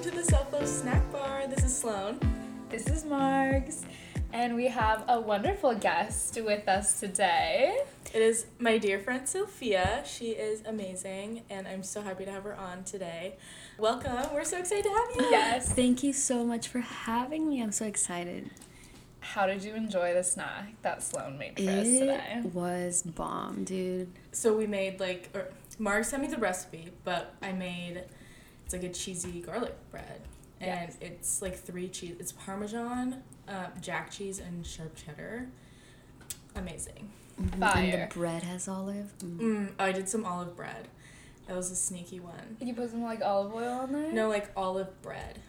welcome to the Self Love Snack Bar. This is Sloan. This is Margs, and we have a wonderful guest with us today. It is my dear friend Sofia. She is amazing, and I'm so happy to have her on today. Welcome. We're so excited to have you. Yes. Thank you so much for having me. I'm so excited. How did you enjoy the snack that Sloan made for us today? It was bomb, dude. So we made like, or Margs sent me the recipe, but I made it's like a cheesy garlic bread, and Yes. it's like three cheese. It's Parmesan, uh, Jack cheese, and sharp cheddar. Amazing. Mhm. And the bread has olive. Mm. Mm, I did some olive bread. That was a sneaky one. Did you put some like olive oil on there? No, like olive bread.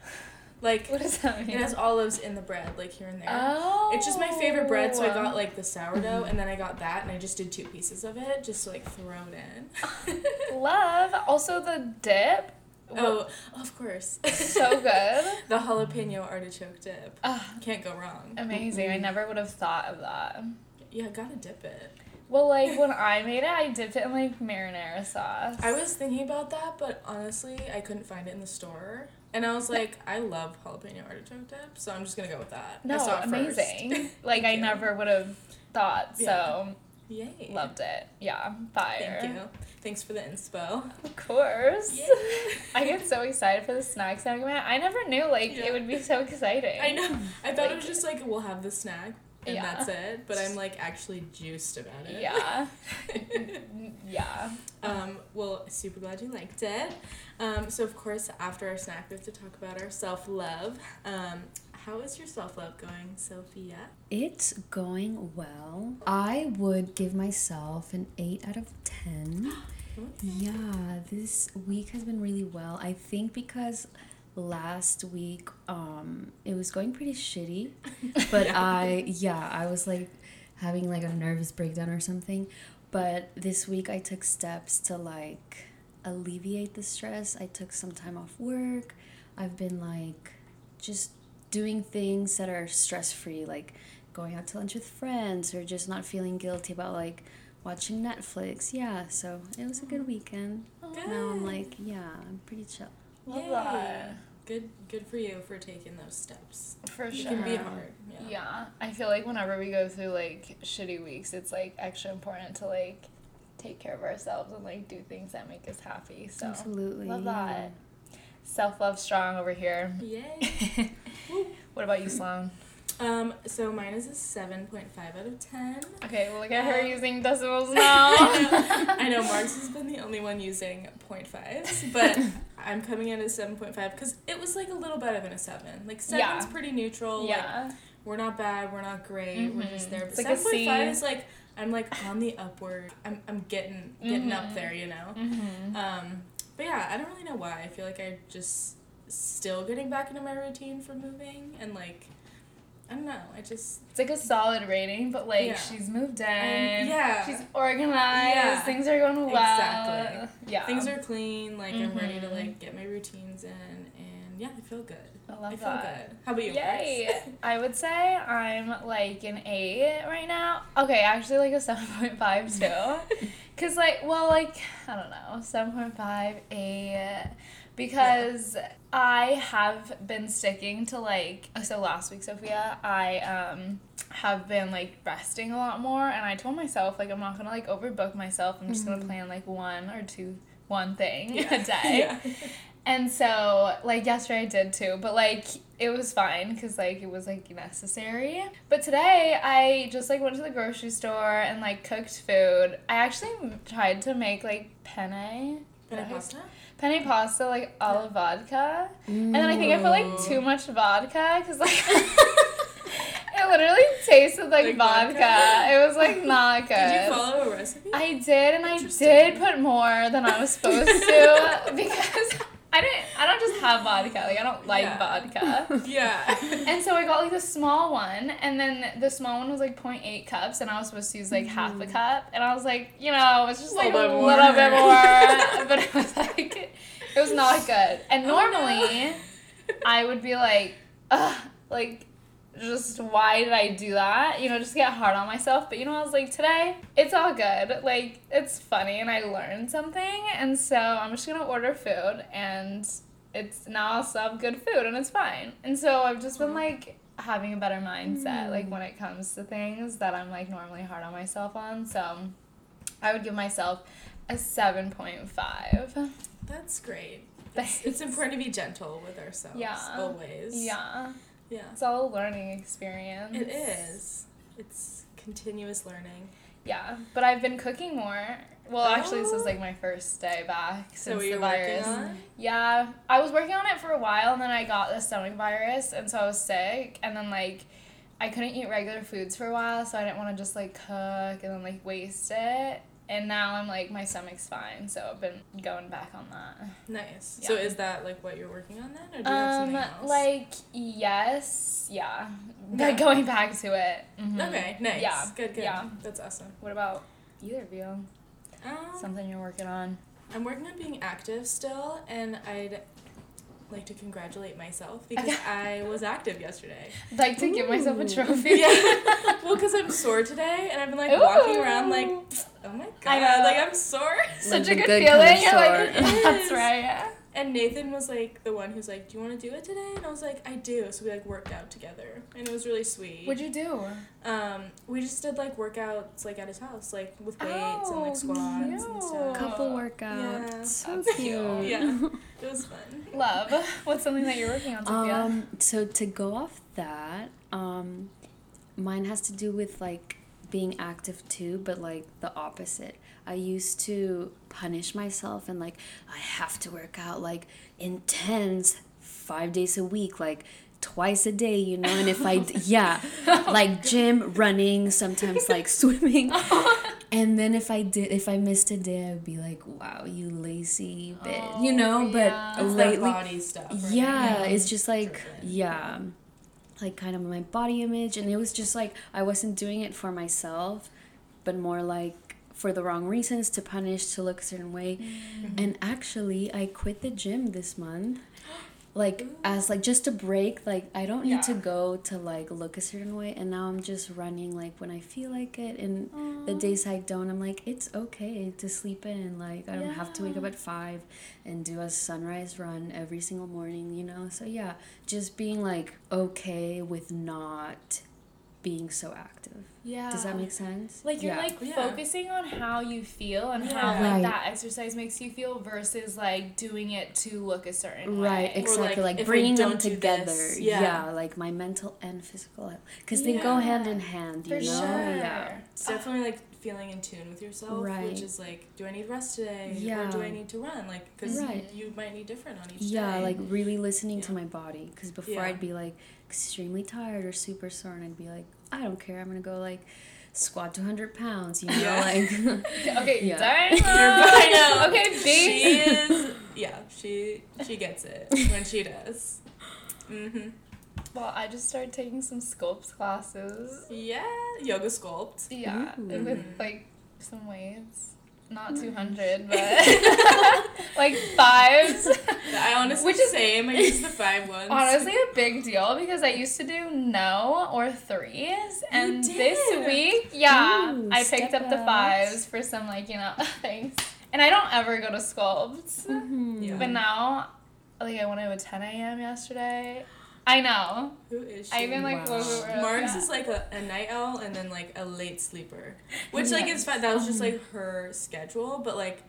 Like What does that it has olives in the bread, like here and there. Oh. It's just my favorite bread, so I got like the sourdough, and then I got that, and I just did two pieces of it, just to like throw it in. love. Also the dip. Oh, of course. So good. the jalapeno artichoke dip. Ah, Can't go wrong. amazing. I never would have thought of that. Yeah, gotta dip it. Well, like when I made it, I dipped it in like marinara sauce. I was thinking about that, but honestly, I couldn't find it in the store. And I was like, I love jalapeno artichoke dip, so I'm just gonna go with that. No saw it first. amazing. like I never would have thought. So Yeah. Yay. loved it. Yeah, fire. Thank you. Thanks for the inspo. Of course. Yay. I get so excited for the snack segment. I never knew like Yeah. it would be so exciting. I know. I thought it was just like we'll have the snack and Yeah. that's it. But I'm like actually juiced about it. Yeah. yeah. um, well, super glad you liked it. Um, so of course after our snack we have to talk about our self love. Um, how is your self love going, Sofia? It's going well. I would give myself an 8 out of 10. Yeah, this week has been really well. I think because last week um it was going pretty shitty, but I yeah, I was like having like a nervous breakdown or something. But this week I took steps to like alleviate the stress. I took some time off work. I've been like just doing things that are stress free, like going out to lunch with friends or just not feeling guilty about like watching Netflix. Yeah, so it was a good weekend. Good. Now I'm like, yeah, I'm pretty chill. Love Yay. that. Good good for you for taking those steps. For It sure. can be hard. Yeah. Yeah. I feel like whenever we go through like shitty weeks, it's like extra important to like take care of ourselves and like do things that make us happy. So Absolutely. love yeah. that. Self love strong over here. Yay. What about you, Sloan? Um, so mine is a seven point five out of ten. Okay, well look at her Um, using decimals now. I know Margs has been the only one using point fives, but I'm coming in at seven point five because it was like a little better than a seven. Like seven's Yeah. pretty neutral. Like, yeah. we're not bad, we're not great, we're just Mhm. there. But like a seven point five is like I'm like on the upward. I'm I'm getting getting up Mhm. there, you know. Mm-hmm. Um, but yeah, I don't really know why. I feel like I'm just still getting back into my routine for moving and like I don't know. I just It's like a solid rating, but like Yeah. she's moved in. Yeah. She's organized. Yeah. Things are going well. Exactly. Yeah. things are clean. Like I'm ready to Mhm. like get my routines in, and yeah, I feel good. I love I feel that. good. How about you? Yay! I would say I'm like an eight right now. Okay, actually like a seven point five too. Cause like, well, like I don't know, seven point five, eight, because I have been sticking to like. So last week, Sofia, I um have been like resting a lot more, and I told myself like I'm not gonna like overbook myself. I'm just gonna plan like one or two, one thing a day. yeah. And so, like, yesterday I did too, but like, it was fine because like it was like necessary. But today I just like went to the grocery store and like cooked food. I actually tried to make like penne. Penne pasta. Penne pasta, like olive vodka. And then I think I put like too much vodka because like it literally tasted like, Like vodka. vodka? It was like not good. Did you follow a recipe? I did, and I did put more than I was supposed to because I didn't. I don't just have vodka. Like I don't like Yeah. vodka. yeah. And so I got like the small one, and then the small one was like 0.8 cups, and I was supposed to use like half a mm. cup, and I was like, you know, it's just like a Little bit more. but it was like, it was not good. And Oh, no. normally, I would be like, ugh, like just why did I do that? You know, just get hard on myself. But you know, I was like, today, it's all good. Like, it's funny and I learned something. And so I'm just gonna order food and it's now I'll still have good food and it's fine. And so I've just been like having a better mindset like hmm. when it comes to things that I'm like normally hard on myself on. So I would give myself a 7.5. That's great. It's, it's important to be gentle with ourselves. Yeah. Always. Yeah. Yeah. It's all a learning experience. It is. It's continuous learning. Yeah, but I've been cooking more. Well, actually, this is Oh. like my first day back So since were the virus. Yeah, I was working on it for a while, and then I got the stomach virus, and so I was sick, and then like I couldn't eat regular foods for a while, so I didn't want to just like cook and then like waste it. And now I'm like my stomach's fine, so I've been going back on that. Nice. So is that like what you're working on then, or do you have Um, something else? like yes, yeah, Yeah. like going back to it. Mhm. Okay. Nice. Yeah. Good. Good. Yeah. That's awesome. What about either of you? Um, Something you're working on? I'm working on being active still, and I'd like to congratulate myself because I was active yesterday. Like to give myself a trophy. Yeah. well, because I'm sore today, and I've been like walking around like, oh my god, I like I'm sore. Such Like a good, good kind feeling. You're like, sore. That's is. right. And Nathan was like the one who's like, "Do you want to do it today?" And I was like, "I do." So we like worked out together, and it was really sweet. What'd you do? Um, we just did like workouts like at his house, like with weights and Oh, like squats and stuff. Couple Yeah. workouts. So That's cute. cute. Yeah, it was fun. Love. What's something that you're working on, Sofia? Um, so to go off that, um, mine has to do with like being active too, but like the opposite. I used to punish myself and like I have to work out like intense five days a week, like twice a day, you know. And if I yeah, oh like gym, running, sometimes like swimming. And then if I did, if I missed a day, I would be like, "Wow, you lazy bitch," you Oh, know. yeah. But It's lately, body stuff. right? yeah, it's just like yeah, like kind of my body image, and it was just like I wasn't doing it for myself, but more like for the wrong reasons to punish to look a certain way. Mm-hmm. And actually, I quit the gym this month. Like as like just a break, like I don't need to go to like look a certain way, and now I'm just running like when I feel like it, and the days I don't, I'm like it's okay to sleep in. Like I don't have to wake up at five and do a sunrise run every single morning, you know? So yeah, just being like okay with not being so active. Yeah. Does that make sense? like you're yeah. like Yeah. focusing on how you feel and how like Right. that exercise makes you feel versus like doing it to look a certain way. Right, Or, exactly. like, Like, bringing them together. yeah. yeah. like my mental and physical health, because they go hand in hand. You For know, sure. yeah. It's definitely like feeling in tune with yourself, Right. which is like, do I need rest today, Yeah. or do I need to run? Like, because Right. you might need different on each Yeah, day. Yeah, like really listening to my body. Because before Yeah. I'd be like extremely tired or super sore, and I'd be like, I don't care. I'm gonna go like squat 200 pounds. You know, Yeah. like Okay, Yeah. darn. I know. Okay, B. She is. Yeah, she she gets it when she does. Mm-hmm. Well, I just started taking some sculpts classes. Yeah, yoga sculpt. Yeah, Ooh. with Mhm. like some weights. Not 200, but like fives. I honestly Which is- same. I use the five ones. Honestly, a big deal because I used to do no or threes, and this week, yeah, Ooh, I picked step up the fives for some like you know things. And I don't ever go to sculpts, Mhm. Yeah. but now, like I went to a 10 a.m. yesterday. I know. Who is she? I even like Wow. woke up early. Margs Yeah. is like a, a night owl and then like a late sleeper, which like is Yes. fine. That was just like her schedule, but like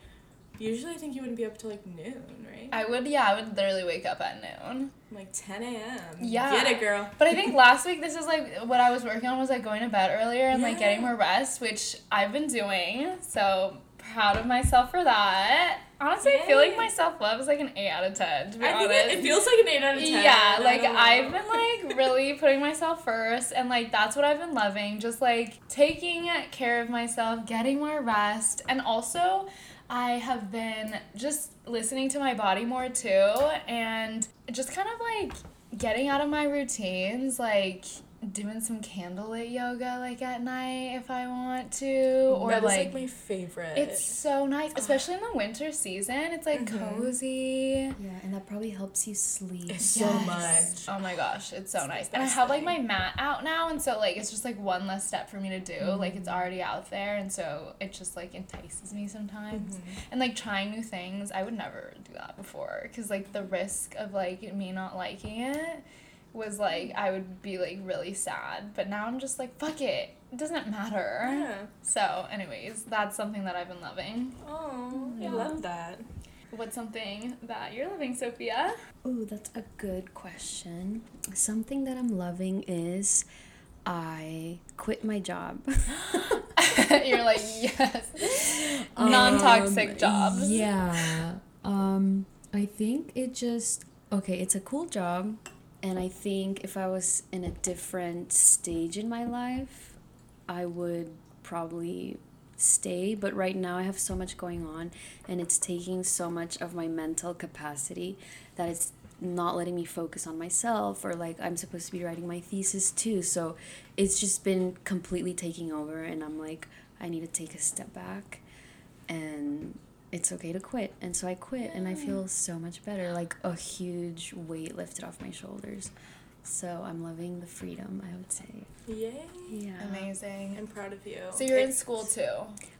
usually I think you wouldn't be up till like noon, right? I would, yeah, I would literally wake up at noon. like 10 a.m. Yeah. Get it, girl. But I think last week, this is like what I was working on was like going to bed earlier and like getting more rest, which I've been doing. So proud of myself for that. Honestly, I feel like my self love is like an 8 out of 10, to be I honest. think it, it feels like an 8 out of 10. Yeah, like. I've been like really putting myself first, and like that's what I've been loving. Just like taking care of myself, getting more rest, and also I have been just listening to my body more too, and just kind of like getting out of my routines, like doing some candlelit yoga like at night if I want to, or that is, like, like my favorite. it's so nice, especially in the winter season. It's like Mhm. cozy. Yeah, and that probably helps you sleep. It's so Yes. much. Oh my gosh, it's so It's nice. And I best have like my mat out now, and so like it's just like one less step for me to do. Like it's already out there, and so it just like entices me sometimes. Mhm. And like trying new things, I would never do that before because like the risk of like me not liking it was like I would be like really sad. But now I'm just like fuck it, it doesn't matter. Yeah. So, anyways, that's something that I've been loving. Oh, I love that. What's something that you're loving, Sofia? Oh, that's a good question. Something that I'm loving is I quit my job. you're like yes, non-toxic Um, job. Yeah. Um, I think it just okay. It's a cool job, and I think if I was in a different stage in my life, I would probably stay. But right now, I have so much going on, and it's taking so much of my mental capacity that it's not letting me focus on myself or like I'm supposed to be writing my thesis too. So it's just been completely taking over and I'm like I need to take a step back and it's okay to quit. And so I quit and I feel so much better, like a huge weight lifted off my shoulders. So I'm loving the freedom, I would say. Yay. Yeah. Amazing. I'm proud of you. So you're in school too.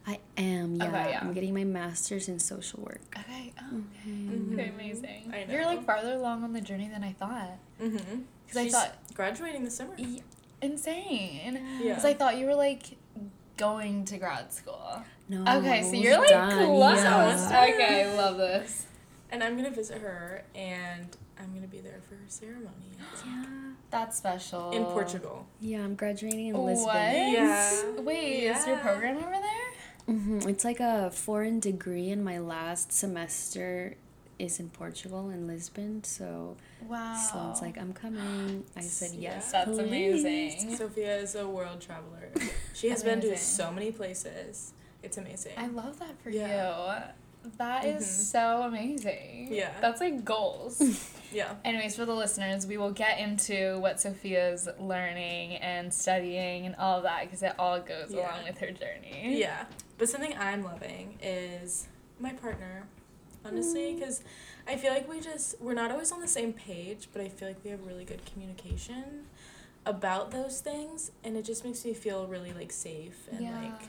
I am, yeah. Okay, yeah. I'm getting my master's in social work. Okay. Oh, Mhm. okay. Amazing. I You're like farther along on the journey than I thought. Mhm. 'Cause I thought- graduating this summer. Y- insane. Yeah. Because I thought you were like going to grad school. No. okay, so you're like done, close. yeah. Okay, I love this. And I'm gonna visit her, and I'm gonna be there for her ceremony Yeah. That's special. in Portugal. Yeah, I'm graduating in Lisbon. What? Lisbon. Yeah. Wait, is your program over there? hmm It's like a foreign degree, and my last semester is in Portugal in Lisbon. So Wow. Sloan's like, I'm coming. I said Yeah. yes. That's please." amazing. Sofia is a world traveler. She has been to so many places. It's amazing. I love that for Yeah. you. That is Mhm. so amazing. Yeah. That's like goals. yeah. Anyways, for the listeners, we will get into what Sofia's learning and studying and all of that because it all goes Yeah. along with her journey. Yeah. But something I'm loving is my partner. Honestly, mm. because I feel like we just, we're not always on the same page, but I feel like we have really good communication about those things. And it just makes me feel really like safe and Yeah. like,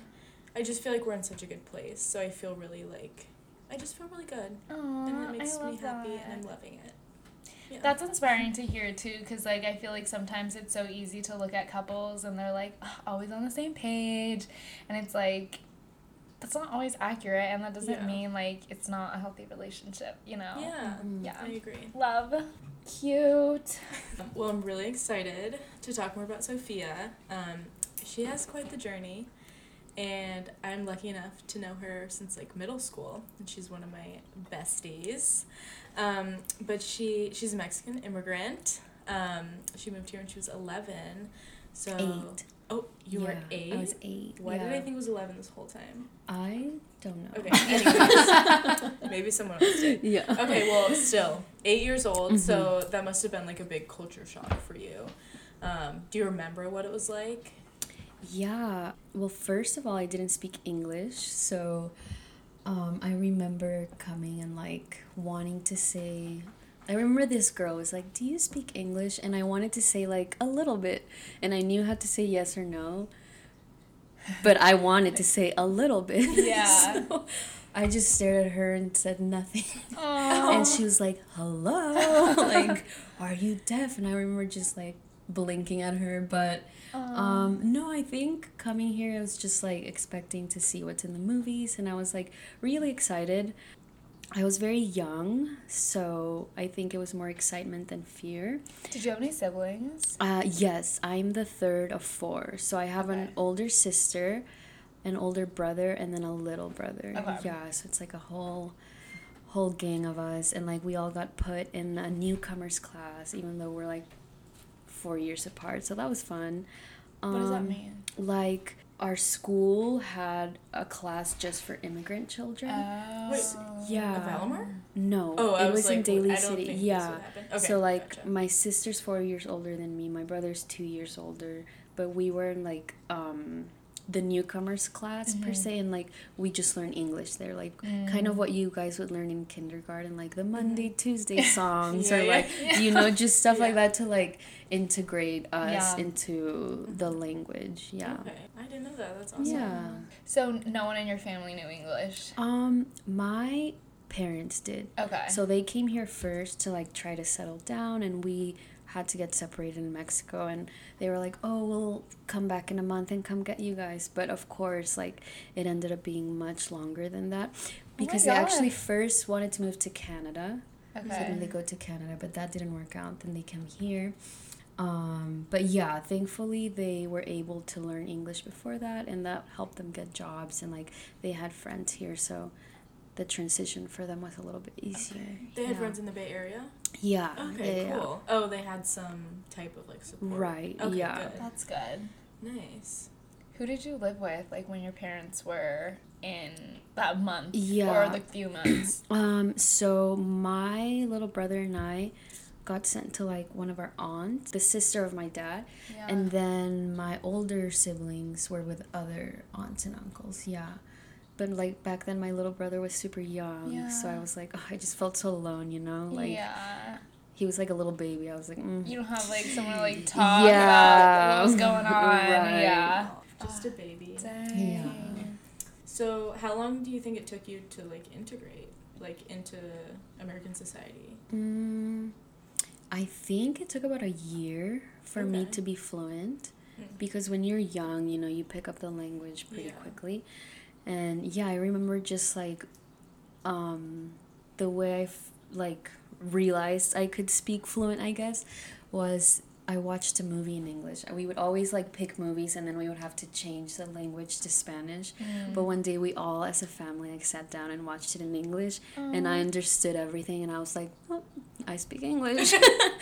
I just feel like we're in such a good place. So I feel really like, I just feel really good. Aw, and it makes me happy that. and I'm loving it. Yeah. That's inspiring to hear too, because like I feel like sometimes it's so easy to look at couples and they're like "Ugh, always on the same page, and it's like that's not always accurate, and that doesn't Yeah. mean like it's not a healthy relationship, you know? yeah. Yeah. I agree. Love. Cute. Well, I'm really excited to talk more about Sofia. Um, she has quite the journey, and I'm lucky enough to know her since like middle school, and she's one of my besties. Um, but she she's a Mexican immigrant. Um, she moved here when she was 11. So Eight. Oh, you were Yeah, eight. I was eight. Why did. I think it was 11 this whole time? I don't know. Okay. Anyways, maybe someone else did. Yeah. Okay, well, still eight years old, so Mm-hmm. that must have been like a big culture shock for you. Um, do you remember what it was like? Yeah. Well, first of all, I didn't speak English, so um, I remember coming and like wanting to say. I remember this girl was like, "Do you speak English?" And I wanted to say like a little bit, and I knew how to say yes or no. But I wanted to say a little bit. Yeah. so I just stared at her and said nothing. Aww. And she was like, hello, like, are you deaf? And I remember just like blinking at her. But um, no, I think coming here, I was just like expecting to see what's in the movies. And I was like really excited. I was very young, so I think it was more excitement than fear. Did you have any siblings? Uh, yes, I'm the third of four. So I have an older sister, an older brother, and then a little brother. Okay. Yeah, so it's like a whole whole gang of us and like we all got put in a newcomers class even though we're like four years apart. So that was fun. what does that Um, mean? Like our school had a class just for immigrant children. Oh. Wait, yeah. A Valamar? No, Oh, I it was, was in Daly I don't City. think this yeah. would. Okay, so like gotcha. my sister's four years older than me. My brother's two years older. But we were in like um the newcomers class per Mhm. se, and like we just learned English there, like Mm. kind of what you guys would learn in kindergarten, like the Monday Tuesday songs Yeah, or yeah. like you know just stuff like that to like integrate us Yeah. into the language. Yeah. Okay, I didn't know that. That's awesome. Yeah. So no one in your family knew English. Um, my parents did. Okay. So they came here first to like try to settle down, and we had to get separated in Mexico. And they were like, "Oh, we'll come back in a month and come get you guys." But of course, like it ended up being much longer than that because they actually first wanted to move to Canada. Okay. So then they go to Canada, but that didn't work out. Then they come here. Um, but yeah, thankfully they were able to learn English before that, and that helped them get jobs. And like they had friends here, so the transition for them was a little bit easier. They had yeah. friends in the Bay Area. Yeah. Okay, yeah, yeah. cool. Oh, they had some type of like support. Right, Okay, yeah. good. That's good. Nice. Who did you live with, like when your parents were in that month Yeah. or the few months? Um, so my little brother and I got sent to like one of our aunts, the sister of my dad, Yeah. and then my older siblings were with other aunts and uncles. Yeah. But like back then my little brother was super young, so I was like, oh, I just felt so alone, you know? Like yeah. he was like a little baby. I was like, mm. You don't have like someone to like talk about what was going on. Right. Yeah. Just a baby. Dang. So, how long do you think it took you to like integrate, like into American society? Mm, I think it took about a year for me to be fluent Mm. because when you're young, you know, you pick up the language pretty Yeah. quickly. And yeah, I remember just like um, the way I f- like realized I could speak fluent, I guess, was I watched a movie in English. We would always like pick movies and then we would have to change the language to Spanish. Mm. But one day we all as a family like sat down and watched it in English and I understood everything and I was like, oh, I speak English.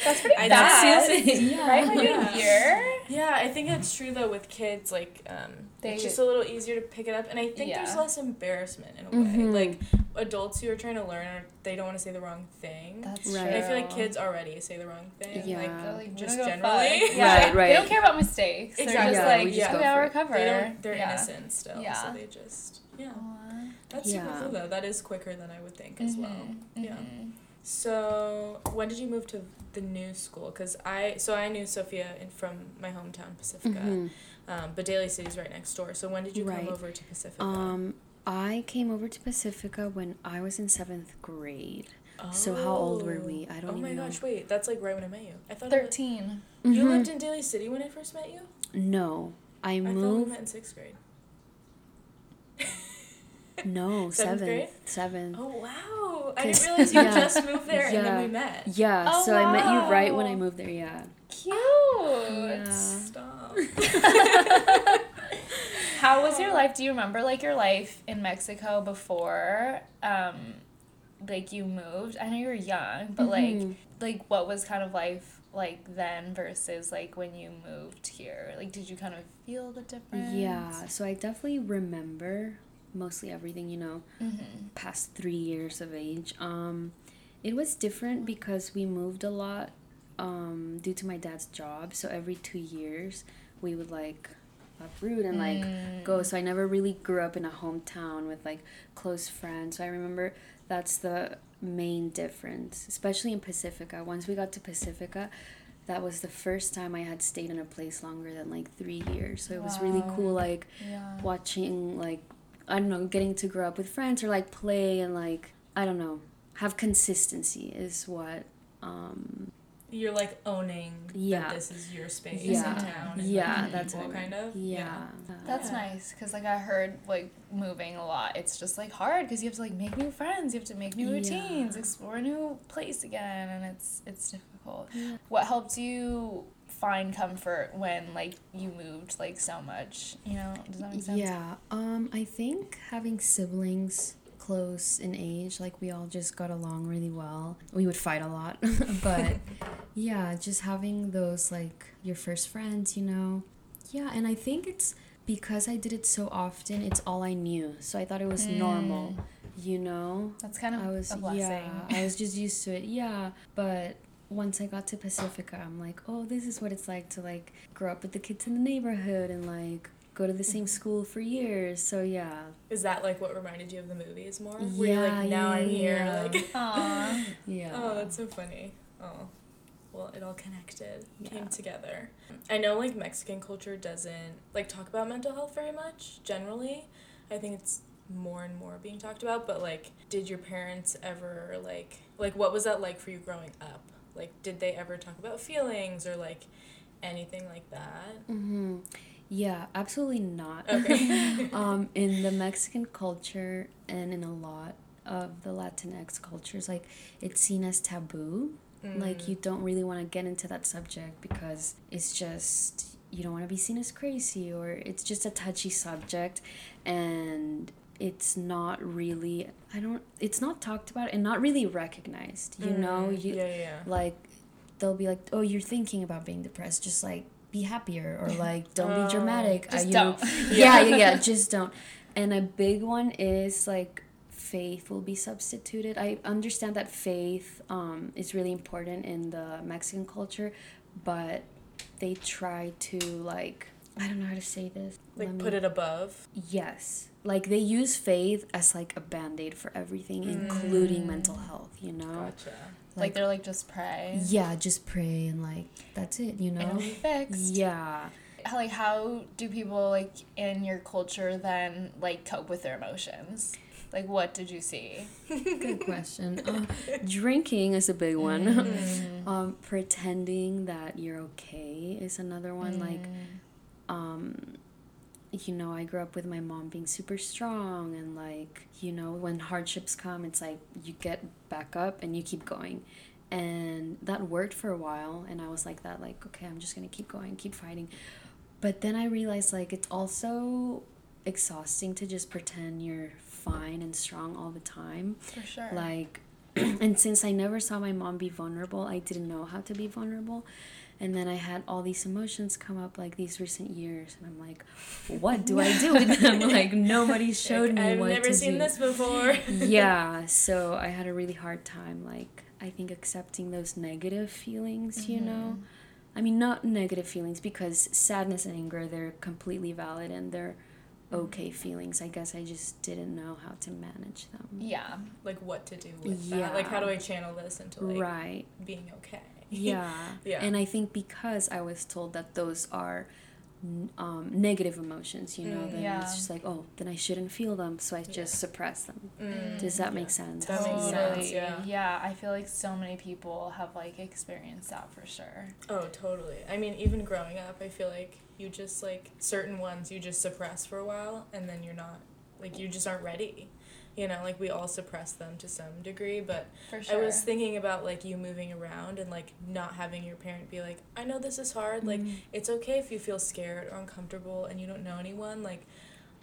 That's pretty I fast. Yeah. Right? Like Yeah. a year? Yeah, I think it's true though with kids. Like, um, They- it's just a little easier to pick it up, and I think there's less embarrassment in a way. Mhm. Like adults who are trying to learn, are, they don't want to say the wrong thing. That's Right. and I feel like kids already say the wrong thing. Yeah. Like, They're like, just don't generally. Yeah. Right, right. They don't care about mistakes. They're Exactly. just Yeah, like, we just yeah, go we for will it. recover. They don't. They're yeah. innocent still. Yeah. So they just yeah. Aw. That's super cool though. That is quicker than I would think as well. Mhm, Yeah. mhm. So when did you move to the new school? Cause I so I knew Sofia in, from my hometown Pacifica, Mhm. um, but Daly City's right next door. So when did you Right. come over to Pacifica? Um, I came over to Pacifica when I was in seventh grade. so how old were we? I don't Oh my even know. gosh! Wait, that's like right when I met you. I thought it was- Thirteen. you Mhm. lived in Daly City when I first met you. No, I moved. I thought we met in sixth grade. No, Seventh seventh. Seventh. Oh wow! I didn't realize you yeah. just moved there and then we met. Yeah, Oh, so I met you right when I moved there. Yeah. Cute. Yeah. Stop. How was your life? Do you remember like your life in Mexico before um like you moved? I know you were young, but like Mhm. like what was kind of life like then versus like when you moved here? Like did you kind of feel the difference? Yeah, so I definitely remember mostly everything, you know, Mm-hmm. past three years of age. Um, it was different because we moved a lot um, due to my dad's job. So every two years, we would like uproot and like Mm. go. So I never really grew up in a hometown with like close friends. So I remember that's the main difference, especially in Pacifica. Once we got to Pacifica, that was the first time I had stayed in a place longer than like three years. So it was really cool, like Yeah. watching like I don't know, getting to grow up with friends or like play and like I don't know, have consistency is what um You're like owning Yeah. that this is your space Yeah. in town. And yeah, like, that's people what I kind of. Yeah. That's Yeah. nice because like I heard like moving a lot. It's just like hard because you have to like make new friends. You have to make new Yeah. routines, explore a new place again, and it's it's difficult. Yeah. What helped you find comfort when like you moved like so much? You know, does that make sense? Yeah. Um I think having siblings close in age, like we all just got along really well. We would fight a lot, but yeah, just having those like your first friends, you know. Yeah, and I think it's because I did it so often, it's all I knew. So I thought it was normal, you know? That's kind of I was a blessing. yeah, I was just used to it. Yeah, but once I got to Pacifica, I'm like, "Oh, this is what it's like to like grow up with the kids in the neighborhood and like go to the same mm-hmm. school for years." So yeah. Is that like what reminded you of the movies more? Yeah, like now I'm here yeah. like Aw. Yeah. Oh, that's so funny. Oh. Well, it all connected, Yeah. came together. I know like Mexican culture doesn't like talk about mental health very much generally. I think it's more and more being talked about, but like did your parents ever like like what was that like for you growing up? Like did they ever talk about feelings or like anything like that? Mhm. Yeah, absolutely not. Okay. um, in the Mexican culture and in a lot of the Latinx cultures, like it's seen as taboo. Like you don't really want to get into that subject because it's just you don't want to be seen as crazy or it's just a touchy subject and it's not really I don't it's not talked about and not really recognized, you know? Mm, You yeah, yeah, like they'll be like, "Oh, you're thinking about being depressed, just like be happier or like don't Oh, be dramatic." Just you don't. yeah, yeah, yeah, just don't. And a big one is like faith will be substituted. I understand that faith um, is really important in the Mexican culture, but they try to like I don't know how to say this. Like Let me- put it above. Yes. Like they use faith as like a band-aid for everything, including mental health, you know? Gotcha. like, they're like just pray. Yeah, just pray and like that's it, you know? it'll be fixed. Yeah. How- Like how do people like in your culture then like cope with their emotions? Like what did you see? Good question. Uh, drinking is a big one. Mm. um, pretending that you're okay is another one. Like, um, you know, I grew up with my mom being super strong, and like, you know, when hardships come, it's like you get back up and you keep going. And that worked for a while, and I was like that, like, okay, I'm just gonna keep going, keep fighting. But then I realized, like, it's also exhausting to just pretend you're fine and strong all the time. For sure. Like, and since I never saw my mom be vulnerable, I didn't know how to be vulnerable. And then I had all these emotions come up like these recent years, and I'm like, what do I do with them? like nobody showed Like, me I've what to do. I've never seen this before. yeah, so I had a really hard time, like I think accepting those negative feelings. You know, mm-hmm. I mean not negative feelings because sadness and anger they're completely valid and they're mm-hmm. okay feelings. I guess I just didn't know how to manage them. yeah. like what to do with that. Like how do I channel this into like right. being okay? Yeah. Yeah. And I think because I was told that those are um, negative emotions, you know, Mm. then Yeah. it's just like, oh, then I shouldn't feel them, so I just suppress them. Mm. Does that make sense? That makes Totally. sense, yeah. Yeah, I feel like so many people have like experienced that for sure. Oh, totally. I mean, even growing up, I feel like you just like certain ones you just suppress for a while and then you're not like you just aren't ready. You know, like we all suppress them to some degree, but For sure. I was thinking about like you moving around and like not having your parent be like, I know this is hard. Like Mm. it's okay if you feel scared or uncomfortable and you don't know anyone. Like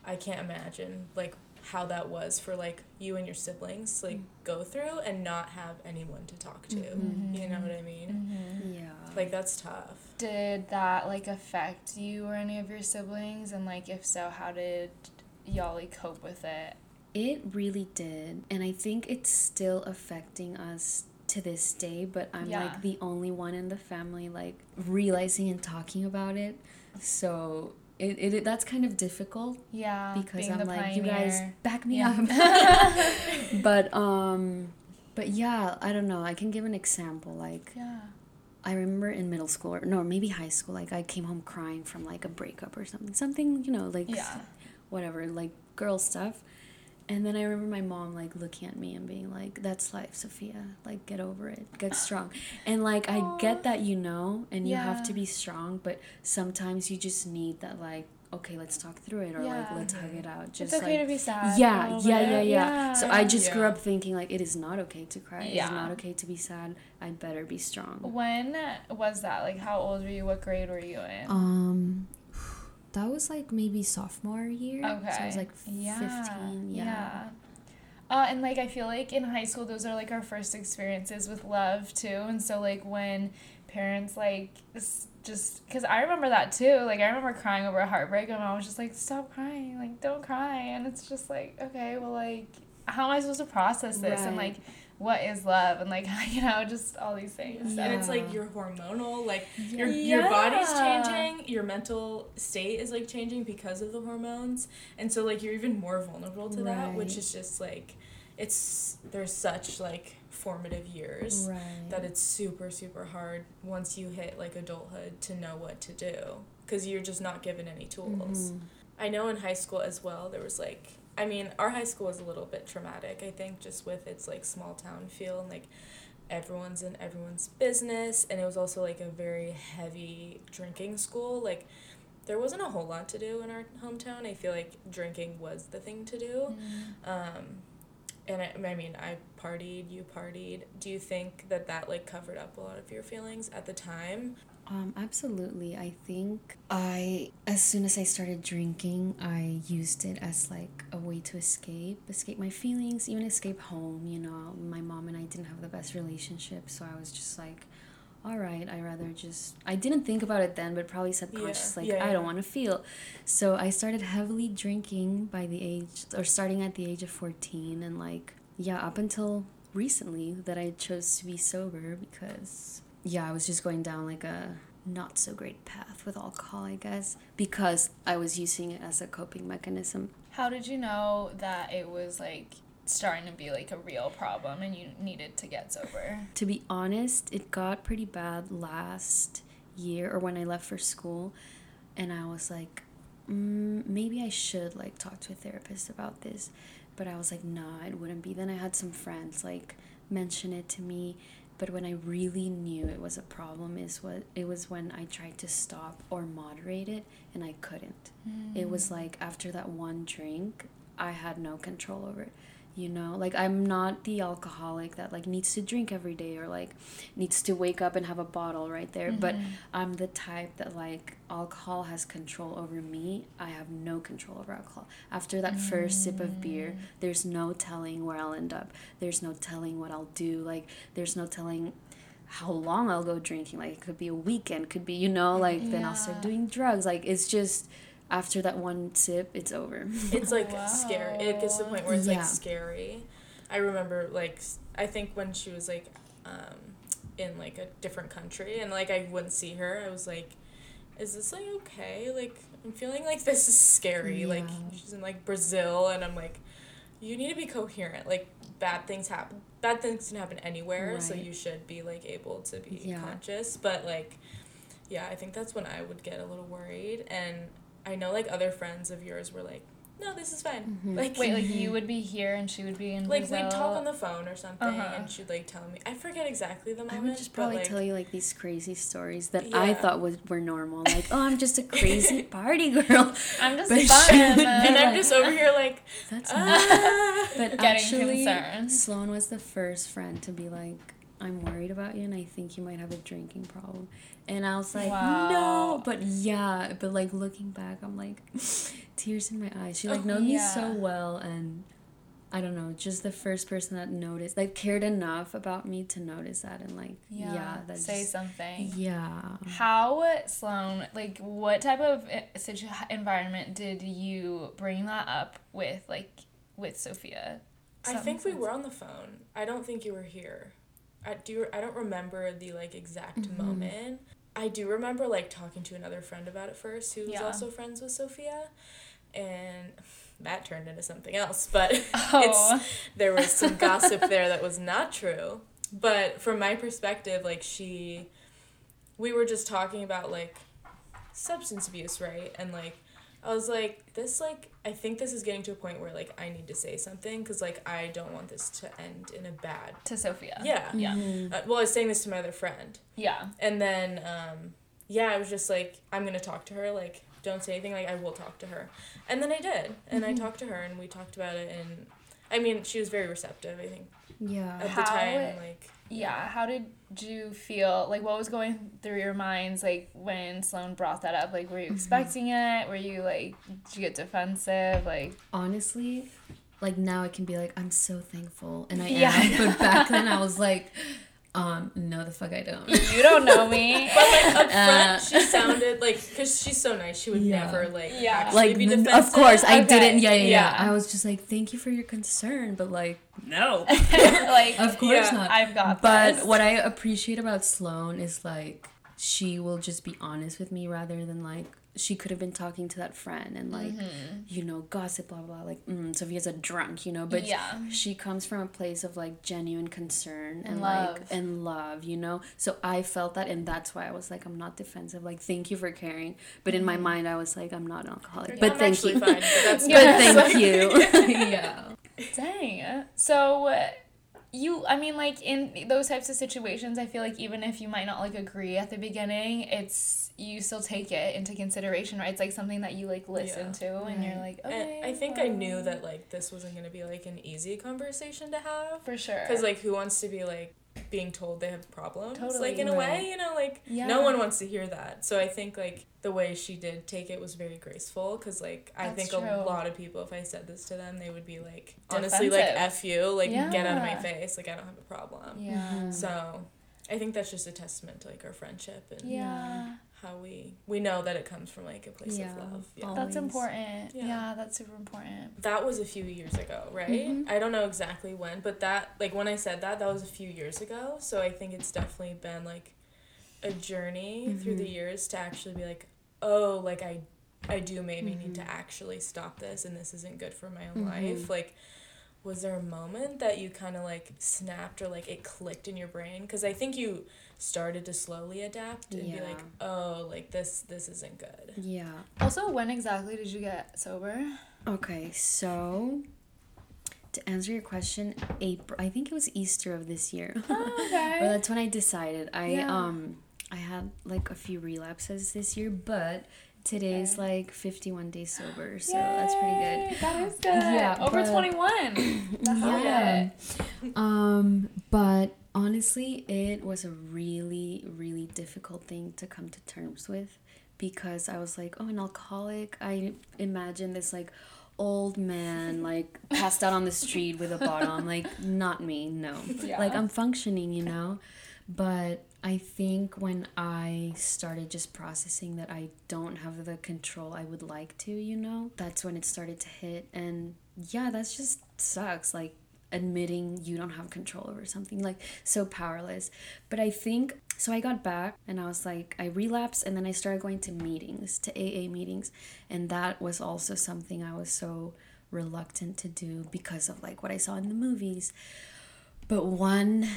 I can't imagine like how that was for like you and your siblings like go through and not have anyone to talk to. Mhm. You know what I mean? Mhm. Yeah. Like that's tough. Did that like affect you or any of your siblings? And like if so, how did y'all like cope with it? It really did. And I think it's still affecting us to this day, but I'm Yeah. like the only one in the family like realizing and talking about it. So it, it that's kind of difficult Yeah. because I'm like you guys back me Yeah. up. but um but yeah, I don't know. I can give an example like yeah. I remember in middle school or no, maybe high school like I came home crying from like a breakup or something. Something, you know, like Yeah. whatever, like girl stuff. And then I remember my mom like looking at me and being like, "That's life, Sofia. Like, get over it. Get strong." And like, I get that you know, and you have to be strong, but sometimes you just need that like, okay, let's talk through it, or like, let's hug it out. Just it's okay like, to be sad. a yeah, yeah, yeah, yeah, So I just grew up thinking like, it is not okay to cry. It is Yeah. not okay to be sad. I better be strong. When was that? Like, how old were you? What grade were you in? Um, that was like maybe sophomore year. okay. So I was like yeah. fifteen. Yeah. Uh, and like I feel like in high school those are like our first experiences with love too, and so like when parents like just because I remember that too. Like I remember crying over a heartbreak, and mom was just like, "Stop crying, like don't cry." And it's just like, okay, well, like how am I supposed to process this? And like, what is love? And like, you know, just all these things. Yeah. And it's like your hormonal, like your your body's changing, your mental state is like changing because of the hormones, and so like you're even more vulnerable to that, which is just like, it's there's such like formative years Right. that it's super super hard once you hit like adulthood to know what to do because you're just not given any tools. Mhm. I know in high school as well, there was like, I mean, our high school was a little bit traumatic, I think, just with its like small town feel and like everyone's in everyone's business. And it was also like a very heavy drinking school. Like, there wasn't a whole lot to do in our hometown. I feel like drinking was the thing to do. Um, and I, I mean, I partied, you partied. Do you think that that like covered up a lot of your feelings at the time? Um, absolutely. I think I, as soon as I started drinking, I used it as like a way to escape, escape my feelings, even escape home. You know, my mom and I didn't have the best relationship, so I was just like, all right, I rather just. I didn't think about it then, but probably subconscious, like yeah, I don't want to feel. So I started heavily drinking by the age, or starting at the age of fourteen, and like yeah, up until recently that I chose to be sober because yeah, I was just going down like a not so great path with alcohol, I guess, because I was using it as a coping mechanism. How did you know that it was like starting to be like a real problem and you needed to get sober? To be honest, it got pretty bad last year or when I left for school, and I was like, mm, maybe I should like talk to a therapist about this, but I was like, nah, it wouldn't be. Then I had some friends like mention it to me, but when I really knew it was a problem is what it was when I tried to stop or moderate it and I couldn't. It was mm. like after that one drink, I had no control over it. You know, like I'm not the alcoholic that like needs to drink every day or like needs to wake up and have a bottle right there, but mm-hmm. I'm the type that like alcohol has control over me. I have no control over alcohol. After that first sip of beer, mm. there's no telling where I'll end up. There's no telling what I'll do. Like there's no telling how long I'll go drinking. Like it could be a weekend, could be, you know, like then I'll start doing drugs. Like it's just after that one sip, it's over. It's like Wow. scary. It gets to the point where it's Yeah. like scary. I remember like I think when she was like um, in like a different country and like I wouldn't see her, I was like, is this like okay? Like I'm feeling like this is scary. Like she's in like Brazil and I'm like, you need to be coherent. Like bad things happen. Bad things can happen anywhere, so you should be like able to be Yeah. conscious. But like, yeah, I think that's when I would get a little worried. And I know like other friends of yours were like, no, this is fine. Mhm. Like Wait, like you would be here and she would be in like Brazil. we'd talk on the phone or something, Uh-huh. and she'd like tell me. I forget exactly the moment. I would just but, probably like, tell you like these crazy stories that I thought was were normal. Like, oh, I'm just a crazy party girl. I'm just But fun. she would be And I'm just over here like, That's ah. But Getting actually, concerned. Sloan was the first friend to be like, I'm worried about you and I think you might have a drinking problem. And I was like, Wow. no. But yeah, but like looking back, I'm like, tears in my eyes. She like Oh, knows me so well and I don't know, just the first person that noticed, like cared enough about me to notice that and like, yeah, yeah, that say just, something. Yeah. How Sloan, like, what type of i- situ- environment did you bring that up with, like, with Sofia? Does I think make we were on the phone. I don't think you were here. I do. I don't remember the like exact Mm-hmm. moment. I do remember like talking to another friend about it first, who was Yeah. also friends with Sofia, and that turned into something else. But Oh. it's there was some gossip there that was not true. But from my perspective, like she, we were just talking about like substance abuse, right? And like I was like, this like I think this is getting to a point where like I need to say something because like I don't want this to end in a bad. To Sofia. Yeah. Yeah. Mm-hmm. Uh, well, I was saying this to my other friend, Yeah. and then um, yeah, I was just like, I'm gonna talk to her. Like, don't say anything. Like, I will talk to her, and then I did, and I talked to her, and we talked about it, and I mean, she was very receptive. I think Yeah. at the How time, it- like Yeah. How did you feel? Like, what was going through your minds, like, when Sloan brought that up? Like, were you mm-hmm. expecting it? Were you, like, did you get defensive? Like, honestly, like now I can be like, I'm so thankful, and I Yeah. am. But back then I was like, Um, no, the fuck I don't. You don't know me. But like up front, Uh, she sounded like because she's so nice. She would Yeah. never like Yeah. actually like be defensive. of course I Okay, didn't. Yeah, yeah, yeah, yeah. I was just like, thank you for your concern, but like, no, like, of course Yeah, not. I've got But this. what I appreciate about Sloan is like she will just be honest with me rather than like she could have been talking to that friend and like Mm-hmm. you know gossip blah blah blah like mm, Sofia's a drunk you know but Yeah. she comes from a place of like genuine concern and, And like love. and love you know so I felt that and that's why I was like I'm not defensive like thank you for caring but in my Mm-hmm. mind I was like I'm not an alcoholic Yeah, but thank you fine, but that's but Yeah. thank you yeah Dang. So uh, you I mean like in those types of situations I feel like even if you might not like agree at the beginning, it's you still take it into consideration, right? It's like something that you like listen Yeah. to and you're like, okay. I think I knew that like this wasn't gonna be like an easy conversation to have. for sure. Because like, who wants to be like being told they have problems? Totally. Like in a way, you know, like Yeah. no one wants to hear that. So I think like the way she did take it was very graceful. Because like I That's think true. a lot of people, if I said this to them, they would be like, honestly, like f you, like get out of my face, like I don't have a problem. yeah. So I think that's just a testament to like our friendship and Yeah. How we we know that it comes from like a place Yeah. of love. Yeah. Oh. That's important. Yeah. Yeah. that's super important. that was a few years ago, right? Mhm. I don't know exactly when, but that like when I said that, that was a few years ago. So I think it's definitely been like a journey through the Mhm. years to actually be like, oh, like I I do maybe need to Mhm. actually stop this and this isn't good for my own Mhm. life. Like was there a moment that you kind of like snapped or like it clicked in your brain because i think you started to slowly adapt and be like oh like this this isn't good yeah Also, when exactly did you get sober? Okay, so to answer your question, April. I think it was Easter of this year. Oh, or okay. that's when I decided. I Yeah. um I had like a few relapses this year, but today's Okay. like 51 days sober, so that's pretty good. That is good. Yeah, Over but- 21. That's Yeah. Um, but honestly, it was a really, really difficult thing to come to terms with because I was like, oh, an alcoholic. I imagine this like old man like passed out on the street with a bottle. I'm like, not me, no. Yeah. Like I'm functioning, you know. But I think when I started just processing that I don't have the control I would like to, you know, that's when it started to hit. And yeah, that's just sucks. Like admitting you don't have control over something, like so powerless. But I think so. I got back and I was like, I relapsed and then I started going to meetings, to AA meetings. And that was also something I was so reluctant to do because of like what I saw in the movies. But one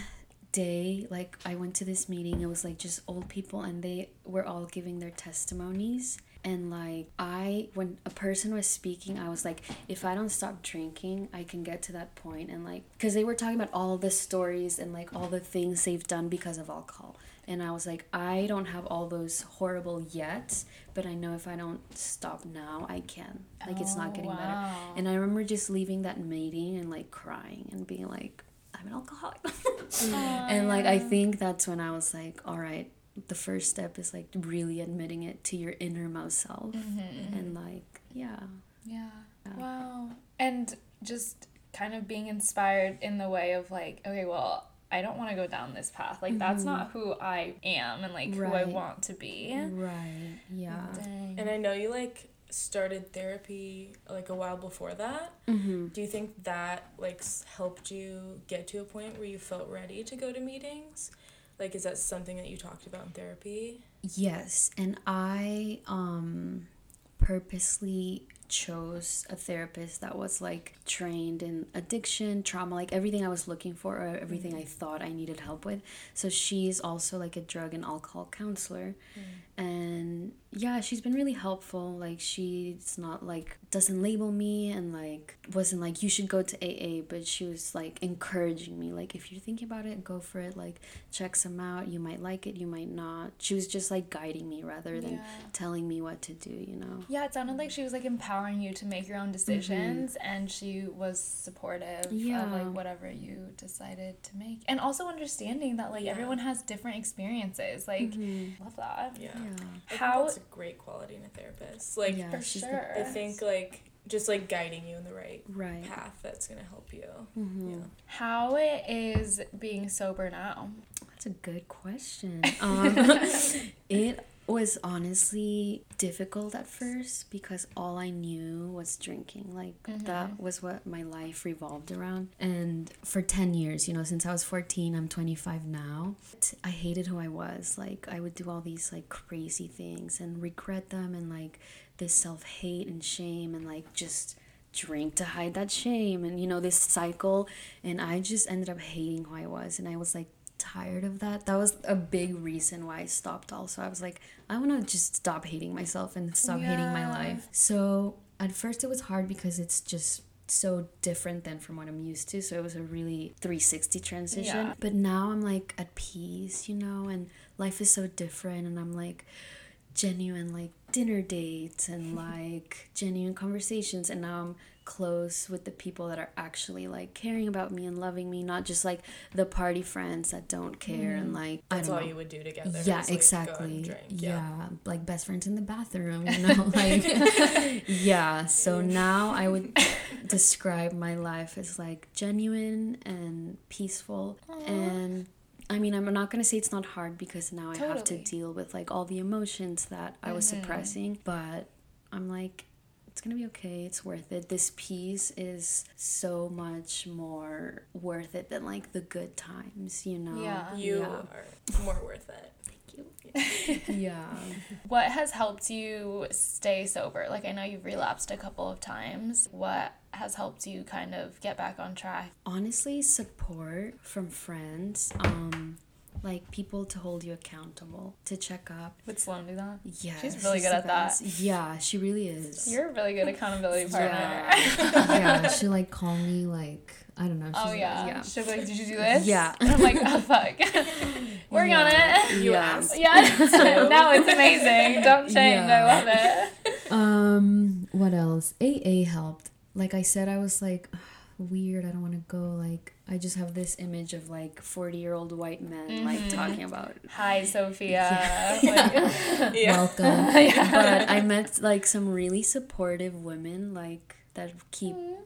day, like I went to this meeting, it was like just old people and they were all giving their testimonies. And like I when a person was speaking, I was like, if I don't stop drinking, I can get to that point and like cuz they were talking about all the stories and like all the things they've done because of alcohol. And I was like, I don't have all those horrible yet, but I know if I don't stop now, I can. Like it's not Oh, getting better. Oh, and I remember just leaving that meeting and like crying and being like, I'm an alcoholic. and like I think that's when I was like, all right, the first step is like really admitting it to your innermost self. Mhm. And like, yeah. Yeah. Yeah. Wow. And just kind of being inspired in the way of like, okay, well, I don't want to go down this path. Like that's Mhm. not who I am and like who I want to be. Right. Yeah. Dang. and i know you like started therapy like a while before that Mm-hmm. do you think that like helped you get to a point where you felt ready to go to meetings like is that something that you talked about in therapy Yes, and I um purposely chose a therapist that was like trained in addiction, trauma, like everything I was looking for or everything I thought I needed help with. So she's also like a drug and alcohol counselor. And yeah, she's been really helpful. Like she's not like doesn't label me and like wasn't like you should go to AA, but she was like encouraging me like if you're thinking about it, go for it. Like check some out. You might like it, you might not. She was just like guiding me rather than Yeah. telling me what to do, you know. Yeah, it sounded like she was like empowering you to make your own decisions and she was supportive Yeah. of like whatever you decided to make. And also understanding that like Yeah. everyone has different experiences. Like Mhm. love that. yeah Yeah. I How- think that's a great quality in a therapist like yeah, for she's sure. i think like just like guiding you in the right Right. path that's gonna help you Mhm. yeah How it is being sober now. That's a good question. Um, it was honestly difficult at first because all I knew was drinking. Like that mm-hmm. was what my life revolved around. And for 10 years, you know, since I was 14, I'm 25 now. I hated who I was. Like I would do all these like crazy things and regret them and like this self-hate and shame and like just drink to hide that shame and you know this cycle and I just ended up hating who I was and I was like tired of that. That was a big reason why I stopped also. I was like, I want to just stop hating myself and stop hating my life. So at first it was hard because it's just so different than from what I'm used to. So it was a really 360 transition. Yeah. But now I'm like at peace, you know, and life is so different and I'm like genuine like dinner dates and like genuine conversations and now I'm close with the people that are actually like caring about me and loving me not just like the party friends that don't care and mm-hmm. like That's I all don't know. you would do together. yeah is, like, go out and exactly drink. yeah. like best friends in the bathroom you know like yeah so now i would describe my life as like genuine and peaceful and i mean i'm not going to say it's not hard because now i have to deal with like all the emotions that i was mm-hmm. suppressing but i'm like it's gonna be okay it's worth it this piece is so much more worth it than like the good times you know Yeah. You yeah. are more worth it. Yeah What has helped you stay sober? Like, I know you've relapsed a couple of times. What has helped you kind of get back on track? honestly support from friends um like people to hold you accountable to check up Would Sloan do that? yeah She's really good the at that. yeah she really is You're a really good accountability partner. yeah, yeah she like call me like i don't know Oh she's- yeah. yeah She'll be like, "Did you do this?" Yeah. And I'm like, "Oh fuck, working on it." You Yeah. asked. Yeah. no, it's amazing. Don't change. I love it. um what else aa helped like i said i was like weird i don't want to go like i just have this image of like 40 year old white men like Mm-hmm. talking about Hi, Sofia. Like, Yeah. welcome. Yeah. But I met like some really supportive women like that keep Mm-hmm.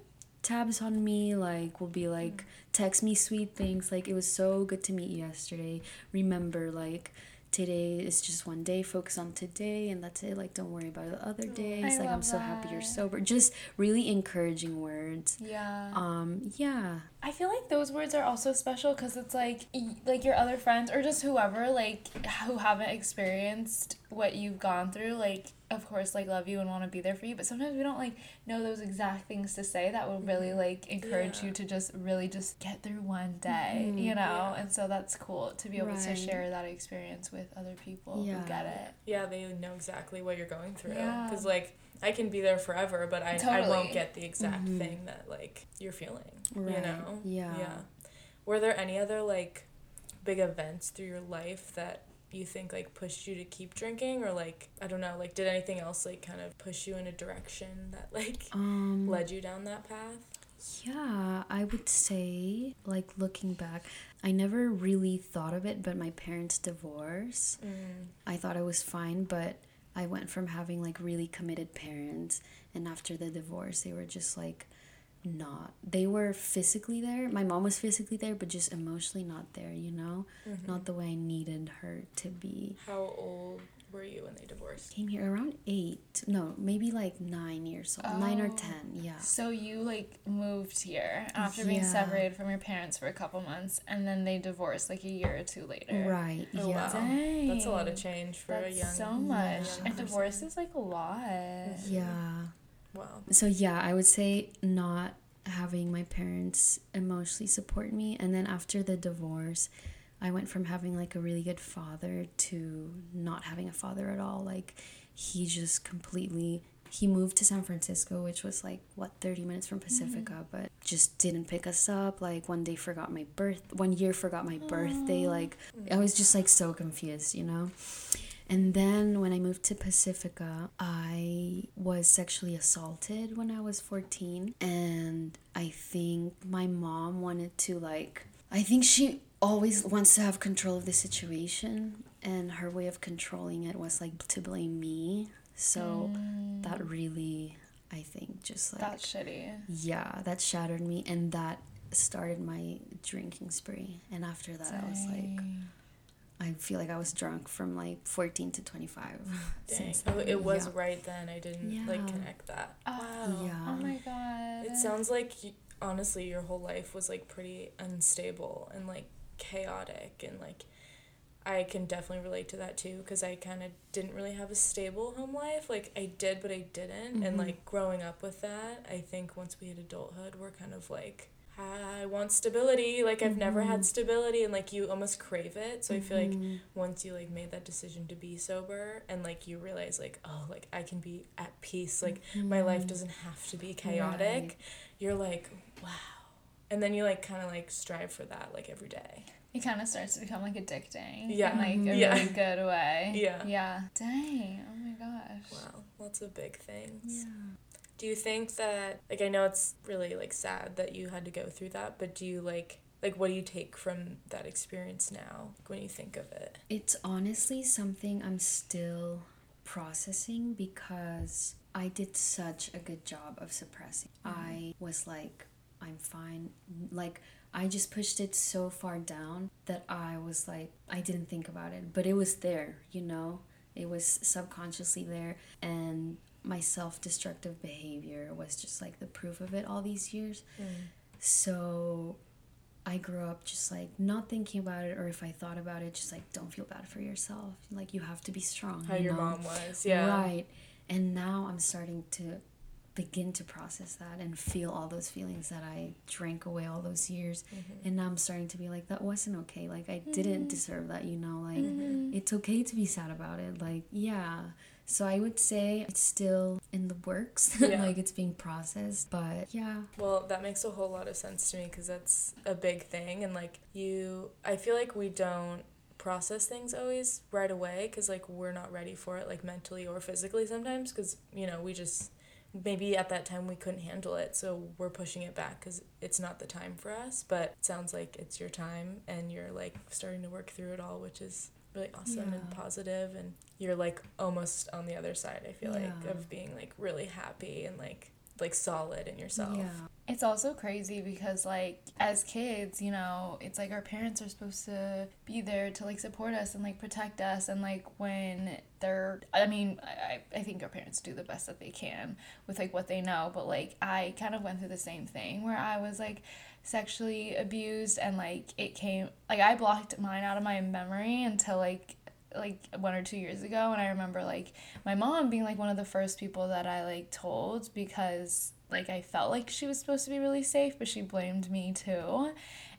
Tabs on me, like will be like text me sweet things. Like it was so good to meet you yesterday. Remember like today is just one day, focus on today and that's it. Like don't worry about the other days. I like I'm so happy you're sober. Just really encouraging words. yeah. Um yeah. I feel like those words are also special because it's like like your other friends or just whoever like who haven't experienced what you've gone through like of course like love you and want to be there for you but sometimes we don't like know those exact things to say that will really mm-hmm. like encourage Yeah. you to just really just get through one day mm-hmm. you know Yeah. and so that's cool to be able to share that experience with other people Yeah. who get it Yeah, they know exactly what you're going through. Yeah. Because, like, I can be there forever, but I, I won't get the exact Mhm. thing that, like, you're feeling. Right. You know? Yeah. Yeah. Were there any other, like, big events through your life that you think, like, pushed you to keep drinking? Or, like, I don't know, like, did anything else, like, kind of push you in a direction that, like, Um led you down that path? Yeah, I would say, like looking back, I never really thought of it, but my parents' divorce, Mm. I thought it was fine, but I went from having like really committed parents, and after the divorce, they were just like not. They were physically there. My mom was physically there, but just emotionally not there, you know? Mm-hmm. Not the way I needed her to be. How old were you when they divorced? Came here around eight, no, maybe like nine years old, nine or Oh. ten, yeah. so you like moved here after being separated from your parents for a couple months and then they divorced like a year or two later Right, Oh, yeah. wow. Dang. That's a lot of change for a That's young. so much. young and divorce is like a lot. Yeah. Wow. So yeah, I would say not having my parents emotionally support me and then after the divorce, I went from having like a really good father to not having a father at all. Like he just completely he moved to San Francisco, which was like what 30 minutes from Pacifica, mm-hmm. but just didn't pick us up. Like one day forgot my birth, one year forgot my birthday. Like I was just like so confused, you know. And then when I moved to Pacifica, I was sexually assaulted when I was 14. And I think my mom wanted to, like, I think she always wants to have control of the situation. And her way of controlling it was, like, to blame me. So mm. that really, I think, just like, That's shitty. yeah, that shattered me. And that started my drinking spree. And after that, I was like, I feel like I was drunk from like 14 to 25. Dang. since Oh, then. it was Yeah. right then. I didn't like connect that. Oh, Wow. Yeah. Oh my god. It sounds like y honestly your whole life was like pretty unstable and like chaotic and like I can definitely relate to that too because I kind of didn't really have a stable home life. Like I did, but I didn't. And Mhm. like growing up with that, I think once we hit adulthood, we're kind of like, I want stability. Like I've never had stability, and like you almost crave it. So I feel like Mhm. once you like made that decision to be sober and like you realize like oh like I can be at peace. Like my life Mhm. doesn't have to be chaotic. Right. You're like wow. And then you like kind of like strive for that like every day. it kind of starts to become like addicting. Yeah. In like a mm-hmm. Yeah. really good way. Yeah. Yeah. Dang. Oh my gosh. Wow, lots of big things. Yeah. Do you think that like I know it's really like sad that you had to go through that, but do you like like what do you take from that experience now when you think of it? It's honestly something I'm still processing because I did such a good job of suppressing. Mm-hmm. I was like, I'm fine. Like, I just pushed it so far down that I was like, I didn't think about it, but it was there, you know? It was subconsciously there. And my self destructive behavior was just like the proof of it all these years. Mm. So I grew up just like not thinking about it, or if I thought about it, just like don't feel bad for yourself. Like you have to be strong. How you your know? mom was, yeah. Right. And now I'm starting to begin to process that and feel all those feelings that I drank away all those years. Mm-hmm. And now I'm starting to be like, that wasn't okay. Like, I didn't deserve that, you know? Like, Mm-hmm. it's okay to be sad about it. Like, yeah. So I would say it's still in the works. Yeah. like, it's being processed. But yeah. Well, that makes a whole lot of sense to me because that's a big thing. And like you, I feel like we don't process things always right away because like we're not ready for it, like mentally or physically sometimes because, you know, we just maybe at that time we couldn't handle it. So we're pushing it back because it's not the time for us. But it sounds like it's your time and you're like starting to work through it all, which is really awesome and Yeah. positive and you're like almost on the other side i feel like of being like really happy and like like solid in yourself Yeah. It's also crazy because like as kids, you know, it's like our parents are supposed to be there to like support us and like protect us. And like when they're I mean, I, I think our parents do the best that they can with like what they know, but like I kind of went through the same thing where I was like sexually abused and like it came like I blocked mine out of my memory until like like one or two years ago. And I remember like my mom being like one of the first people that I like told because like I felt like she was supposed to be really safe, but she blamed me too.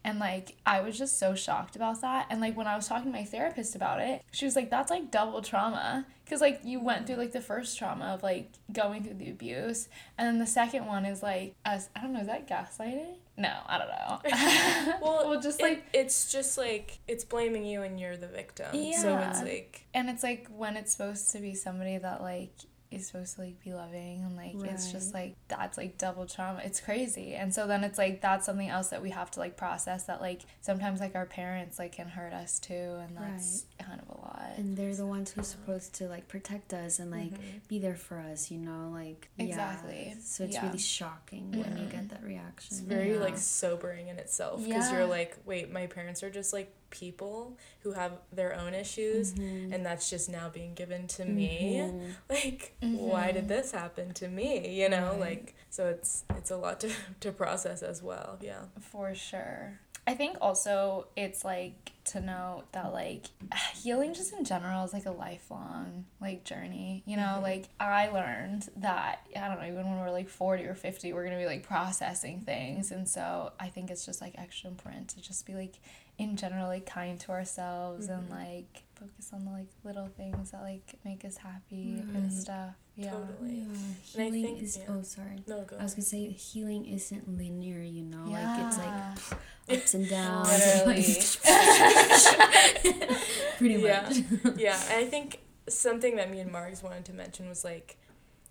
And like I was just so shocked about that. And like when I was talking to my therapist about it, she was like, that's like double trauma. Cause like you went through like the first trauma of like going through the abuse. And then the second one is like us I don't know, is that gaslighting? No, I don't know. well, well just it- like it's just like it's blaming you and you're the victim Yeah. so it's like and it's like when it's supposed to be somebody that like is supposed to like be loving and like it's just like that's like double trauma it's crazy and so then it's like that's something else that we have to like process that like sometimes like our parents like can hurt us too and that's kind of a lot And they're the ones who's supposed to like protect us and like mm-hmm. be there for us, you know, like yeah. Exactly. So it's Yeah. really shocking when you mm-hmm. get that reaction. it's very yeah. like sobering in itself because Yeah. you're like wait my parents are just like people who have their own issues Mm-hmm. and that's just now being given to me Mhm. like why did this happen to me you know Right. like so it's it's a lot to to process as well yeah For sure. I think also it's like to know that like healing just in general is like a lifelong like journey. You know, like I learned that I don't know, even when we're like 40 or 50, we're going to be like processing things. And so I think it's just like extra important to just be like in general like kind to ourselves and mm-hmm. like focus on the like little things that like make us happy and mm-hmm. stuff. Yeah. totally Yeah, healing think- is. yeah. Oh, sorry. no go I was gonna say healing isn't linear, you know. Yeah. Like it's like ups and downs. Literally. Pretty Yeah. much. yeah and i think something that me and margs wanted to mention was like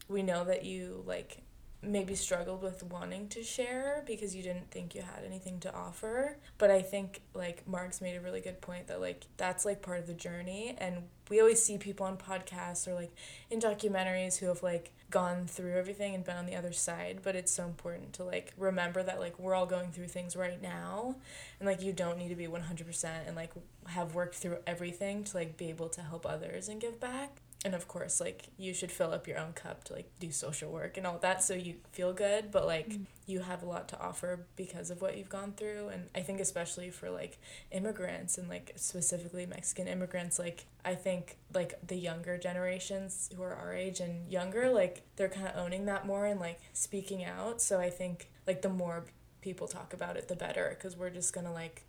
we know that you like maybe struggled with wanting to share because you didn't think you had anything to offer. But I think like Margs made a really good point that like that's like part of the journey. And we always see people on podcasts or like in documentaries who have like gone through everything and been on the other side. But it's so important to like remember that like we're all going through things right now. And like you don't need to be 100% and like have worked through everything to like be able to help others and give back and of course like you should fill up your own cup to like do social work and all that so you feel good but like mm. you have a lot to offer because of what you've gone through. And i think especially for like immigrants and like specifically mexican immigrants like i think like the younger generations who are our age and younger like they're kind of owning that more and like speaking out. So i think like the more people talk about it the better because we're just gonna like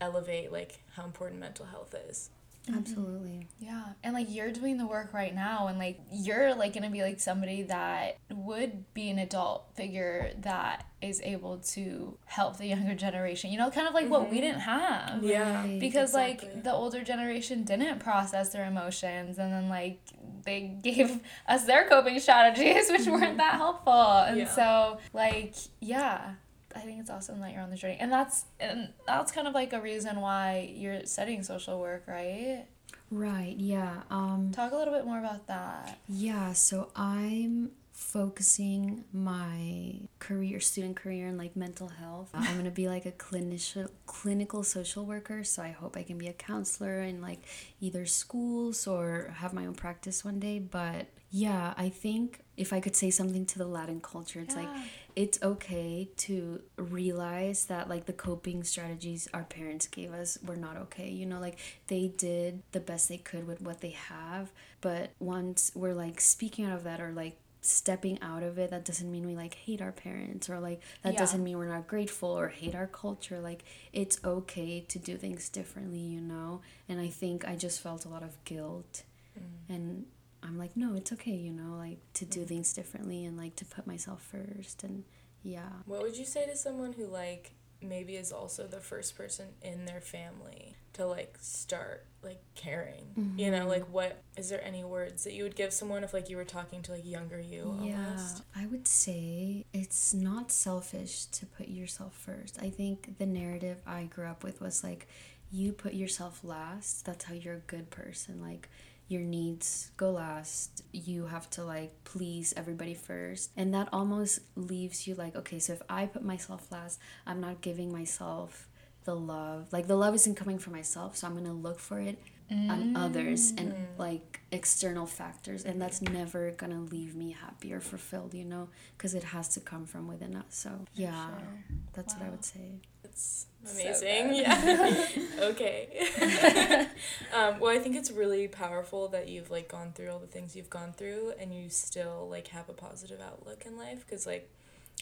elevate like how important mental health is Mm-hmm. Absolutely. Yeah. And like you're doing the work right now and like you're like going to be like somebody that would be an adult figure that is able to help the younger generation. You know, kind of like mm-hmm. what we mm-hmm. didn't have. Yeah. Because exactly. like the older generation didn't process their emotions and then like they gave us their coping strategies which mm-hmm. weren't that helpful. And yeah. so like yeah, I think it's awesome that you're on the journey, and that's and that's kind of like a reason why you're studying social work, right? Right. Yeah. Um, Talk a little bit more about that. Yeah. So I'm focusing my career student career in like mental health i'm going to be like a clinician clinical social worker so i hope i can be a counselor in like either schools or have my own practice one day but yeah i think if i could say something to the latin culture it's yeah. like it's okay to realize that like the coping strategies our parents gave us were not okay you know like they did the best they could with what they have but once we're like speaking out of that or like stepping out of it that doesn't mean we like hate our parents or like that yeah. doesn't mean we're not grateful or hate our culture like it's okay to do things differently you know and i think i just felt a lot of guilt mm. and i'm like no it's okay you know like to do mm. things differently and like to put myself first and yeah what would you say to someone who like maybe is also the first person in their family to like start like caring mm-hmm. you know mm-hmm. like what is there any words that you would give someone if like you were talking to like younger you yeah almost? i would say it's not selfish to put yourself first i think the narrative i grew up with was like you put yourself last that's how you're a good person like your needs go last you have to like please everybody first and that almost leaves you like okay so if i put myself last i'm not giving myself the love like the love isn't coming from myself so i'm gonna look for it mm. on others and mm. like external factors and that's never gonna leave me happy or fulfilled you know because it has to come from within us so yeah sure. that's wow. what i would say it's amazing. so yeah. Okay. Um, well i think it's really powerful that you've like gone through all the things you've gone through and you still like have a positive outlook in life because like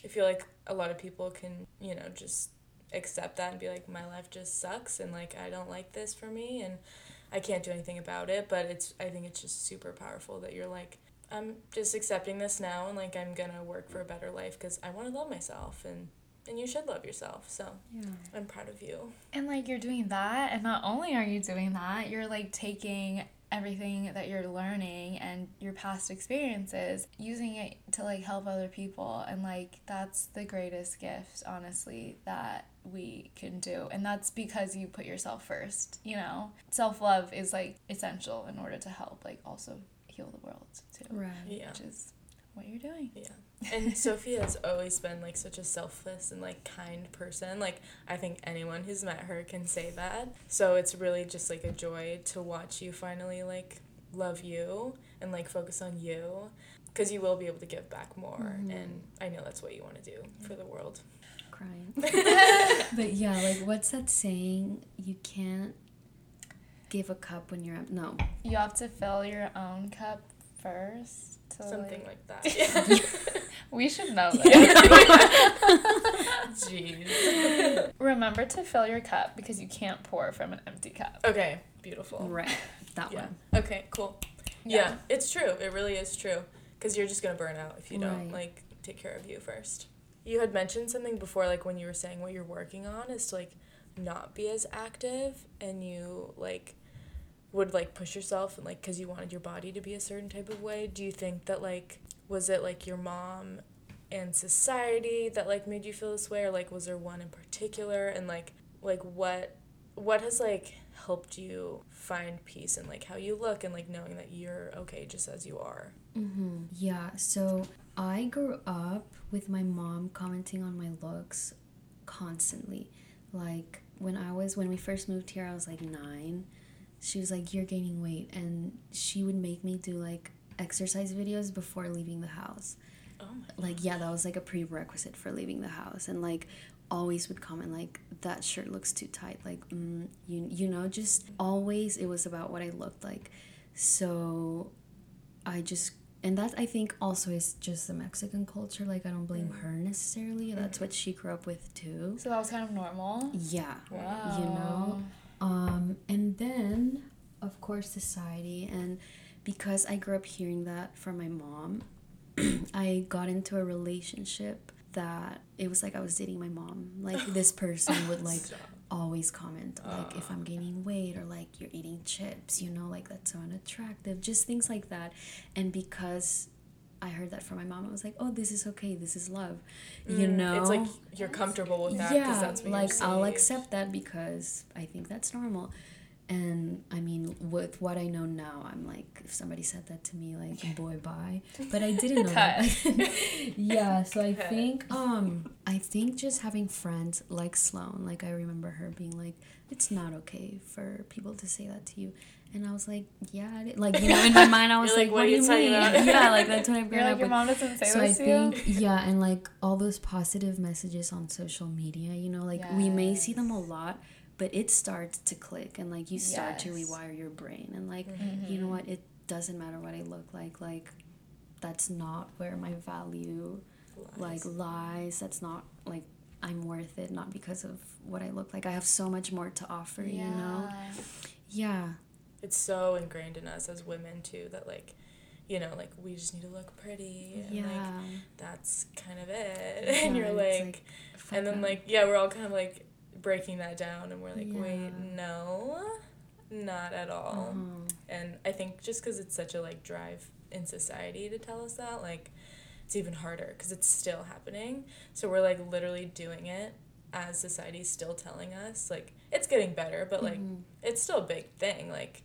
i feel like a lot of people can you know just accept that and be like my life just sucks and like I don't like this for me and I can't do anything about it. But it's I think it's just super powerful that you're like I'm just accepting this now and like I'm going to work for a better life cuz I want to love myself and and you should love yourself. So yeah. I'm proud of you. And like you're doing that and not only are you doing that, you're like taking everything that you're learning and your past experiences using it to like help other people and like that's the greatest gift honestly that we can do and that's because you put yourself first you know self-love is like essential in order to help like also heal the world too right yeah which is what you're doing yeah and Sofia has always been like such a selfless and like kind person. Like I think anyone who's met her can say that. So it's really just like a joy to watch you finally like love you and like focus on you because you will be able to give back more mm-hmm. and I know that's what you want to do for the world. Crying. but yeah, like what's that saying? You can't give a cup when you're up. no. You have to fill your own cup first. Something like, like that. we should know that. Jeez. Remember to fill your cup because you can't pour from an empty cup. Okay, beautiful. Right, that yeah. one. Okay, cool. Yeah. yeah. it's true. It really is true. Because you're just going to burn out if you don't, right. like, take care of you first. You had mentioned something before, like, when you were saying what you're working on is to, like, not be as active and you, like, would like push yourself and like because you wanted your body to be a certain type of way do you think that like was it like your mom and society that like made you feel this way or like was there one in particular and like like what what has like helped you find peace in like how you look and like knowing that you're okay just as you are Mm-hmm. Yeah, so I grew up with my mom commenting on my looks constantly. Like when I was when we first moved here, I was like nine. She was like, "You're gaining weight," and she would make me do like exercise videos before leaving the house. oh my Like yeah, that was like a prerequisite for leaving the house, and like always would comment like that shirt looks too tight like mm, you you know just always it was about what i looked like. So i just and that i think also is just the mexican culture like i don't blame her necessarily that's what she grew up with too. So that was kind of normal. yeah. Wow. you know um and then of course society. And because i grew up hearing that from my mom i got into a relationship that it was like i was dating my mom. Like this person would like Stop. always comment like if i'm gaining weight or like you're eating chips you know like that's so unattractive just things like that. And because i heard that from my mom. I was like oh this is okay. This is love. You Mm, know? it's like you're comfortable with that because yeah that's what like i'll accept that because i think that's normal. And i mean with what i know now i'm like if somebody said that to me like boy bye. But i didn't know that. Yeah so i think um i think just having friends like sloan like i remember her being like it's not okay for people to say that to you and i was like yeah like you know in my mind i was like, like, what, are do you talking mean about? yeah like that's what i've You're grown like up your with mom doesn't say so I this to you. think yeah, and like all those positive messages on social media, you know, like we may see them a lot, but it starts to click and like you start to rewire your brain and like Mm-hmm. you know what, it doesn't matter what I look like, like that's not where my value like Lies. lies. That's not like I'm worth it not because of what I look like. I have so much more to offer, you know. Yeah. It's so ingrained in us as women too that like you know like we just need to look pretty and Yeah. like that's kind of it Yeah, and you're it's like, and then like yeah we're all kind of like breaking that down and we're like wait no not at all Uh-huh. and i think just because it's such a like drive in society to tell us that like it's even harder because it's still happening so we're like literally doing it as society's still telling us like it's getting better but like Mhm. it's still a big thing like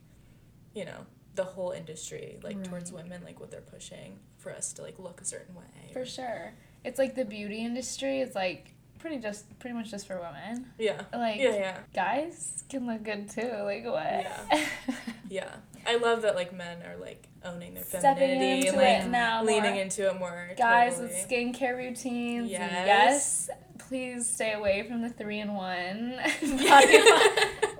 you know the whole industry like towards women like what they're pushing for us to like look a certain way For sure. It's like the beauty industry is like pretty just pretty much just for women. yeah Like yeah yeah guys can look good too. Like what? Yeah. yeah i love that like men are like owning their Stepping femininity into like it now. leaning more. into it more Guys totally. with skincare routines. Yes. Yes. Please stay away from the three in one.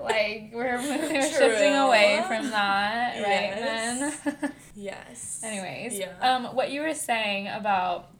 like we're we're shifting away from that, Yes. right, men? yes Anyways, Yeah. um, what you were saying about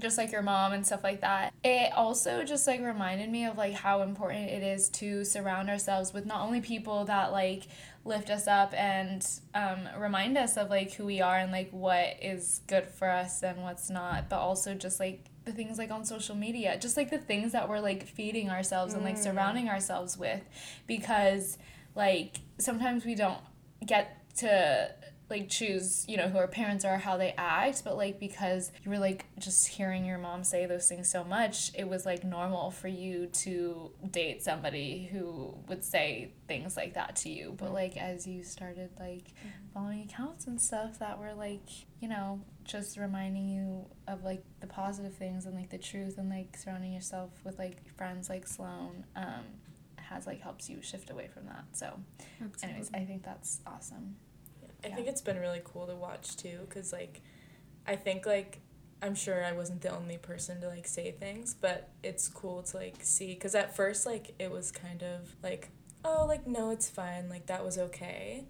just like your mom and stuff like that, it also just like reminded me of like how important it is to surround ourselves with not only people that like lift us up and um, remind us of like who we are and like what is good for us and what's not, but also just like the things like on social media, just like the things that we're like feeding ourselves and like mm. surrounding ourselves with because like sometimes we don't get to like choose you know who our parents are how they act but like because you were like just hearing your mom say those things so much it was like normal for you to date somebody who would say things like that to you. But like as you started like following accounts and stuff that were like you know just reminding you of like the positive things and like the truth and like surrounding yourself with like friends like sloan um has like helps you shift away from that. So anyways i think that's awesome I Yeah. think it's been really cool to watch too, cause like, I think like, I'm sure I wasn't the only person to like say things, but it's cool to like see, cause at first like it was kind of like, oh like no it's fine, like that was okay,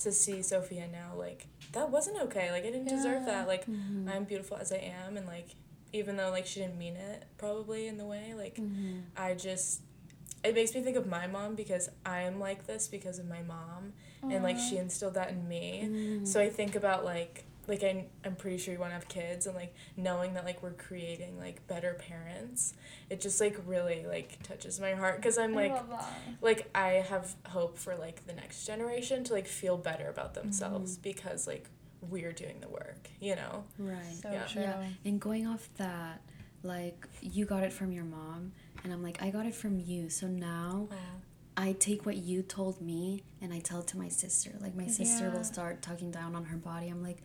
to see Sofia now like that wasn't okay, like I didn't deserve that, like Mhm. I'm beautiful as I am, and like even though like she didn't mean it probably in the way, like Mhm. I just it makes me think of my mom because I'm like this because of my mom and like she instilled that in me. Mm. So I think about like like I I'm pretty sure you want to have kids and like knowing that like we're creating like better parents. It just like really like touches my heart cuz I'm like love like I have hope for like the next generation to like feel better about themselves because like we're doing the work, you know. Right. so Yeah. true Yeah. And going off that, like you got it from your mom and i'm like i got it from you so now Aw. I take what you told me and I tell it to my sister. Like my sister Yeah. will start talking down on her body. I'm like,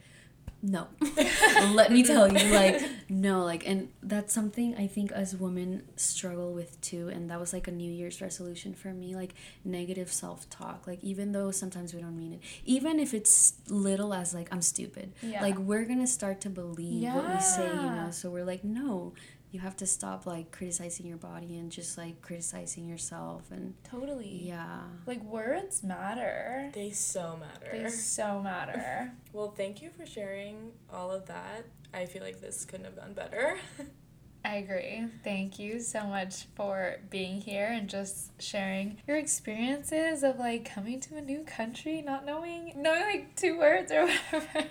no. Let me tell you, like, no, like and that's something I think us women struggle with too. And that was like a New Year's resolution for me, like negative self talk. Like even though sometimes we don't mean it. Even if it's little as like I'm stupid. Yeah. Like we're gonna start to believe what we say, you know. So we're like, no. You have to stop like criticizing your body and just like criticizing yourself and Totally. yeah. Like words matter. They so matter. They so matter. Well, thank you for sharing all of that. I feel like this couldn't have gone better. I agree. Thank you so much for being here and just sharing your experiences of like coming to a new country, not knowing knowing like two words or whatever.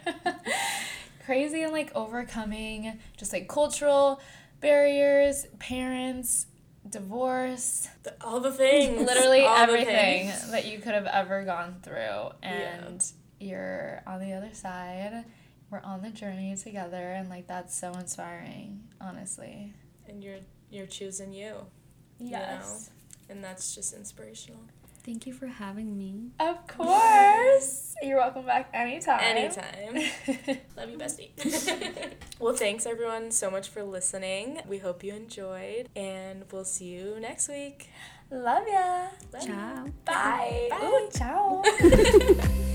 Crazy and like overcoming just like cultural barriers, parents, divorce, The- all the things. literally all everything that you could have ever gone through and you're on the other side. We're on the journey together and like that's so inspiring, honestly. And you're you're choosing you, Yes. and that's just inspirational. Thank you for having me. Of course. You're welcome back anytime. Anytime. Love you, bestie. well, thanks everyone so much for listening. We hope you enjoyed, and we'll see you next week. Love ya. Love you. Ciao. Bye. Bye. Ooh, ciao.